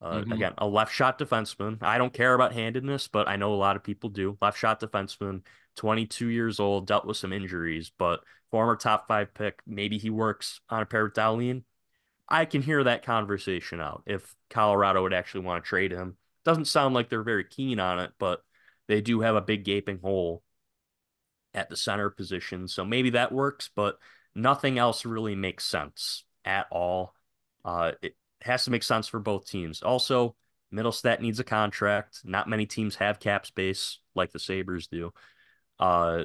Uh, mm-hmm. Again, a left shot defenseman. I don't care about handedness, but I know a lot of people do. Left shot defenseman, 22 years old, dealt with some injuries, but former top five pick. Maybe he works on a pair with Dahlin. I can hear that conversation out if Colorado would actually want to trade him. Doesn't sound like they're very keen on it, but they do have a big gaping hole at the center position. So maybe that works, but nothing else really makes sense at all. Uh, it has to make sense for both teams. Also, Mittelstadt needs a contract. Not many teams have cap space like the Sabres do. Uh,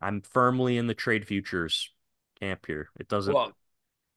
I'm firmly in the trade futures camp here. It doesn't. Well,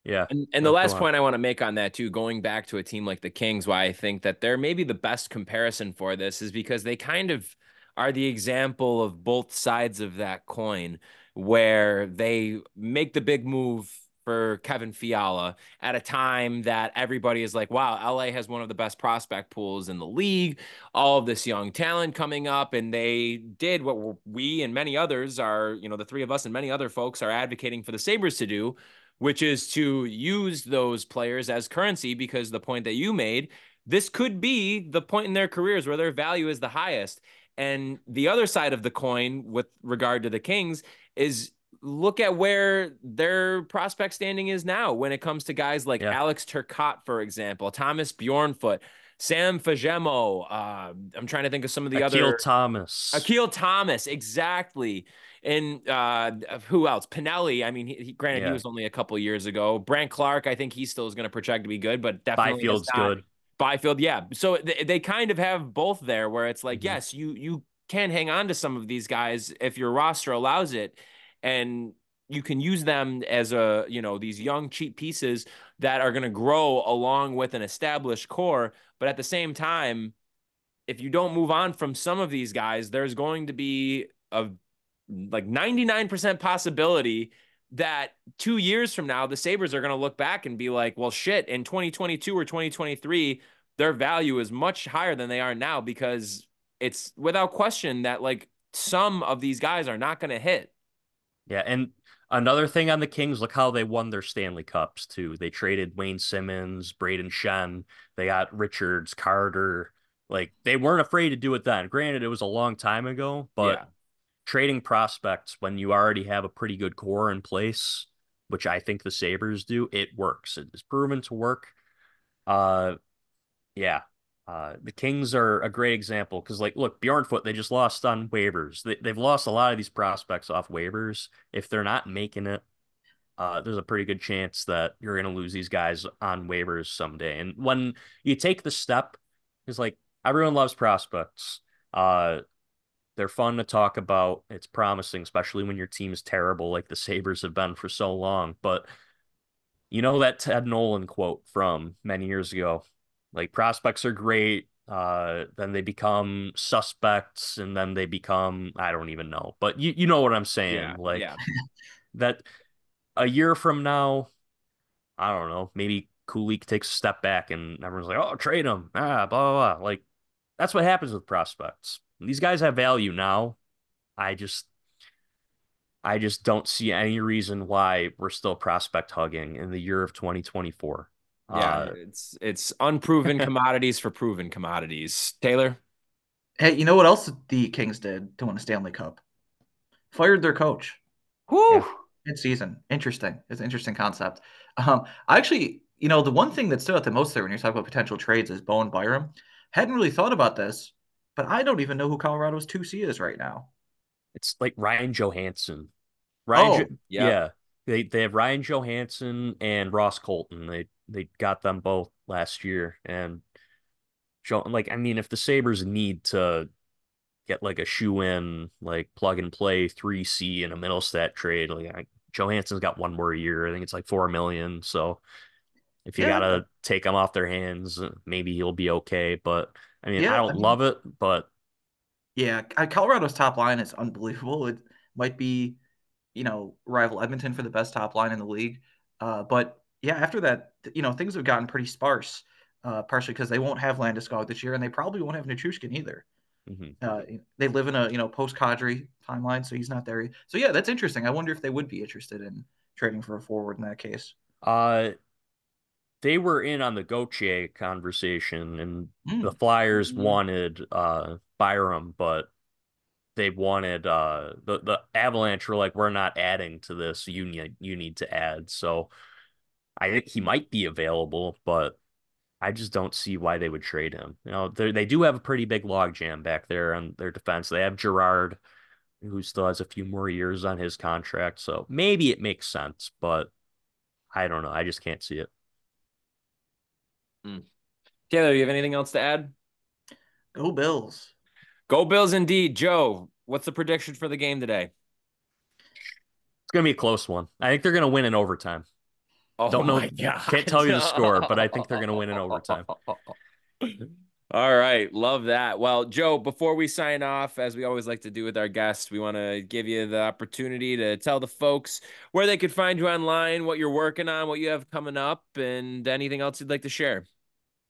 yeah. And, and the last point I want to make on that too, going back to a team like the Kings, why I think that they're maybe the best comparison for this is because they kind of are the example of both sides of that coin, where they make the big move for Kevin Fiala at a time that everybody is like, wow, LA has one of the best prospect pools in the league, all of this young talent coming up. And they did what we and many others are, you know, the three of us and many other folks are advocating for the Sabres to do, which is to use those players as currency because the point that you made, this could be the point in their careers where their value is the highest. And the other side of the coin with regard to the Kings is look at where their prospect standing is now when it comes to guys like yeah. Alex Turcotte, for example, Thomas Bjornfot, Sam Fagemo. Uh, I'm trying to think of some of the Akil other Thomas. Akil Thomas, exactly. And uh, who else? Pinelli. I mean, he, he granted yeah. he was only a couple years ago. Brandt Clarke, I think he still is going to project to be good, but definitely Byfield's good. Byfield, yeah. So they, they kind of have both there, where it's like, mm-hmm. yes, you you can hang on to some of these guys if your roster allows it and you can use them as a you know these young cheap pieces that are going to grow along with an established core but at the same time if you don't move on from some of these guys there's going to be a like 99% possibility that 2 years from now the sabres are going to look back and be like well shit in 2022 or 2023 their value is much higher than they are now because it's without question that like some of these guys are not going to hit yeah, and another thing on the Kings, look how they won their Stanley Cups too. They traded Wayne Simmonds, Brayden Schenn, they got Richards, Carter. Like they weren't afraid to do it then. Granted, it was a long time ago, but yeah. Trading prospects when you already have a pretty good core in place, which I think the Sabres do, it works. It is proven to work. Uh yeah, uh, the Kings are a great example because, like, look, Bjornfot, they just lost on waivers. They, they've lost a lot of these prospects off waivers. If they're not making it, uh, there's a pretty good chance that you're going to lose these guys on waivers someday. And when you take the step, it's like everyone loves prospects. Uh, they're fun to talk about. It's promising, especially when your team is terrible, like the Sabres have been for so long. But you know that Ted Nolan quote from many years ago like prospects are great. Uh, then they become suspects, and then they become I don't even know, but you you know what I'm saying. Yeah, like yeah. that a year from now, I don't know, maybe Kulich takes a step back, and everyone's like, "Oh, trade him!" Ah, blah blah blah. Like that's what happens with prospects. These guys have value now. I just I just don't see any reason why we're still prospect hugging in the year of 2024. Yeah, uh, it's it's unproven commodities for proven commodities. Taylor, hey, you know what else the Kings did to win a Stanley Cup? Fired their coach. Whoo! Yeah. Mid season, interesting. It's an interesting concept. Um, I actually, you know, the one thing that stood out the most there when you're talking about potential trades is Bowen Byram. Hadn't really thought about this, but I don't even know who Colorado's two C is right now. It's like Ryan Johansen. Ryan, oh, jo- yeah. yeah. They they have Ryan Johansen and Ross Colton. They they got them both last year, and like I mean, if the Sabres need to get like a shoe in, like plug and play three C in a Mittelstadt trade, like I, Johansen's got one more year. I think it's like four million. So if you yeah. gotta take him off their hands, maybe he'll be okay. But I mean, yeah, I don't I mean, love it, but yeah, Colorado's top line is unbelievable. It might be you know, rival Edmonton for the best top line in the league. Uh, but yeah, after that, you know, things have gotten pretty sparse, uh, partially because they won't have Landeskog this year, and they probably won't have Nichushkin either. Mm-hmm. Uh, they live in a you know post Kadri timeline, so he's not there. So yeah, that's interesting. I wonder if they would be interested in trading for a forward in that case. Uh, they were in on the Gauthier conversation, and Mm. the Flyers Mm. wanted uh Byram, but they wanted uh the the Avalanche were like, we're not adding to this. You need you need to add. So I think he might be available, but I just don't see why they would trade him. You know, they they do have a pretty big logjam back there on their defense. They have Girard, who still has a few more years on his contract, so maybe it makes sense, but I don't know. I just can't see it. Hmm. Taylor, do you have anything else to add? Go Bills. Go Bills indeed. Joe, what's the prediction for the game today? It's gonna be a close one. I think they're gonna win in overtime. Oh Don't know- my God. can't tell you the score, but I think they're gonna win in overtime. All right, love that. Well, Joe, before we sign off, as we always like to do with our guests, we want to give you the opportunity to tell the folks where they could find you online, what you're working on, what you have coming up, and anything else you'd like to share.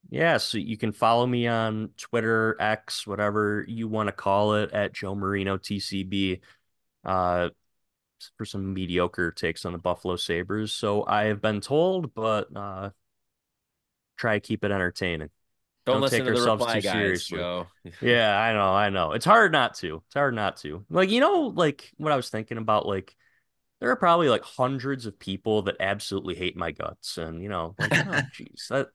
Yeah, so you can follow me on Twitter, X, whatever you want to call it, at Joe Marino TCB. Uh, for some mediocre takes on the Buffalo Sabres. So I have been told, but uh, try to keep it entertaining. Don't, Don't listen take ourselves too guys, seriously. Joe. Yeah, I know, I know. It's hard not to. It's hard not to. Like, you know, like what I was thinking about, like, there are probably like hundreds of people that absolutely hate my guts. And, you know, like, oh, jeez, that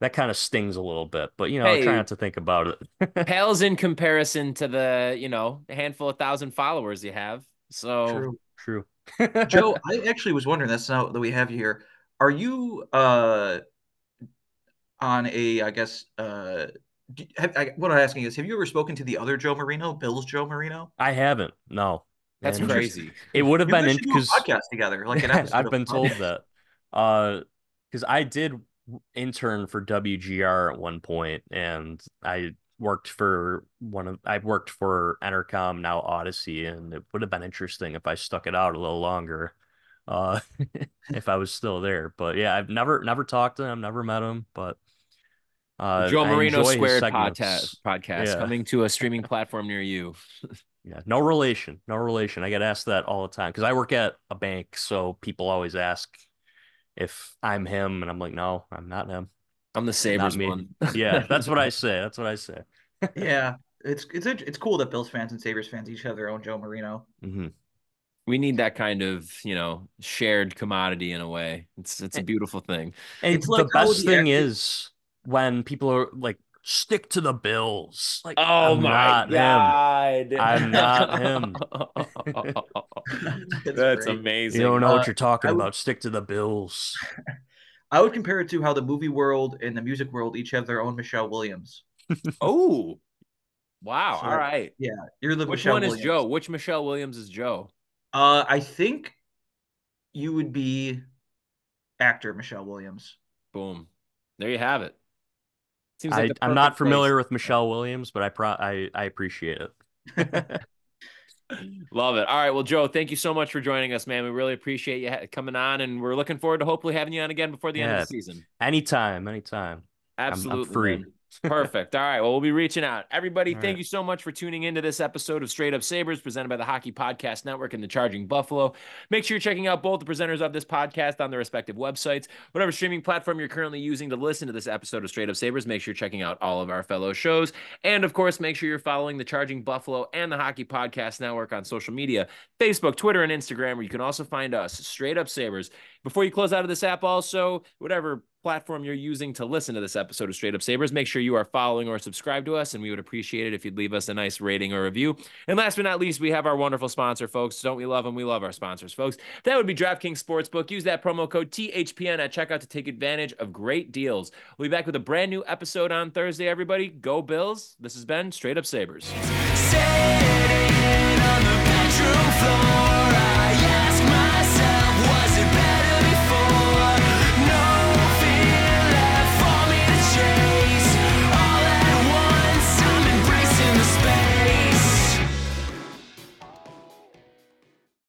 that kind of stings a little bit. But, you know, I Hey. try not to think about it. Pales in comparison to the, you know, handful of thousand followers you have. So True. True. Joe, I actually was wondering. That's now that we have you here. Are you uh on a? I guess. Uh, do- have, I, what I'm asking is, have you ever spoken to the other Joe Marino, Bill's Joe Marino? I haven't. No. that's And crazy. It would have You been guys in should do a because podcast together, like an episode. I've been told that. Uh, because I did intern for WGR at one point, and I worked for one of I worked for Entercom now Audacy, and it would have been interesting if I stuck it out a little longer, uh, if I was still there. But yeah, I've never never talked to him, never met him, but uh, Joe Marino Squared podcast podcast Yeah. coming to a streaming platform near you. Yeah, no relation, no relation. I get asked that all the time because I work at a bank, so people always ask if I'm him, and I'm like, no, I'm not him. I'm the Sabres me. one. Yeah, that's what I say. That's what I say. Yeah, it's it's it's cool that Bills fans and Sabres fans each have their own Joe Marino. hmm we need that kind of, you know, shared commodity in a way. It's it's a beautiful thing. And It's like the how best the thing actor- is when people are like, stick to the Bills. Like, Oh I'm my not him. god. I'm not him. That's That's amazing. You don't know Uh, what you're talking would- about. Stick to the Bills. I would compare it to how the movie world and the music world each have their own Michelle Williams. Oh. Wow. So, All right. Yeah, you're the Which Michelle one is Williams. Joe? Which Michelle Williams is Joe? Uh, I think you would be actor Michelle Williams. Boom. There you have it. Seems like I, I'm not familiar place. with Michelle Williams, but I pro I, I appreciate it. Love it. All right. Well, Joe, thank you so much for joining us, man. We really appreciate you coming on, and we're looking forward to hopefully having you on again before the end of the season. anytime, anytime. I'm Absolutely. free. man. Perfect. All right. Well, we'll be reaching out. Everybody, All thank right. you so much for tuning into this episode of Straight Up Sabres presented by the Hockey Podcast Network and the Charging Buffalo. Make sure you're checking out both the presenters of this podcast on their respective websites. Whatever streaming platform you're currently using to listen to this episode of Straight Up Sabres, make sure you're checking out all of our fellow shows. And of course, make sure you're following the Charging Buffalo and the Hockey Podcast Network on social media Facebook, Twitter, and Instagram, where you can also find us, Straight Up Sabres. Before you close out of this app, also, whatever platform you're using to listen to this episode of Straight Up Sabres, make sure you are following or subscribed to us, and we would appreciate it if you'd leave us a nice rating or review. And last but not least, we have our wonderful sponsor, folks. Don't we love them? We love our sponsors, folks. That would be DraftKings Sportsbook. Use that promo code THPN at checkout to take advantage of great deals. We'll be back with a brand new episode on Thursday, everybody. Go Bills. This has been Straight Up Sabres.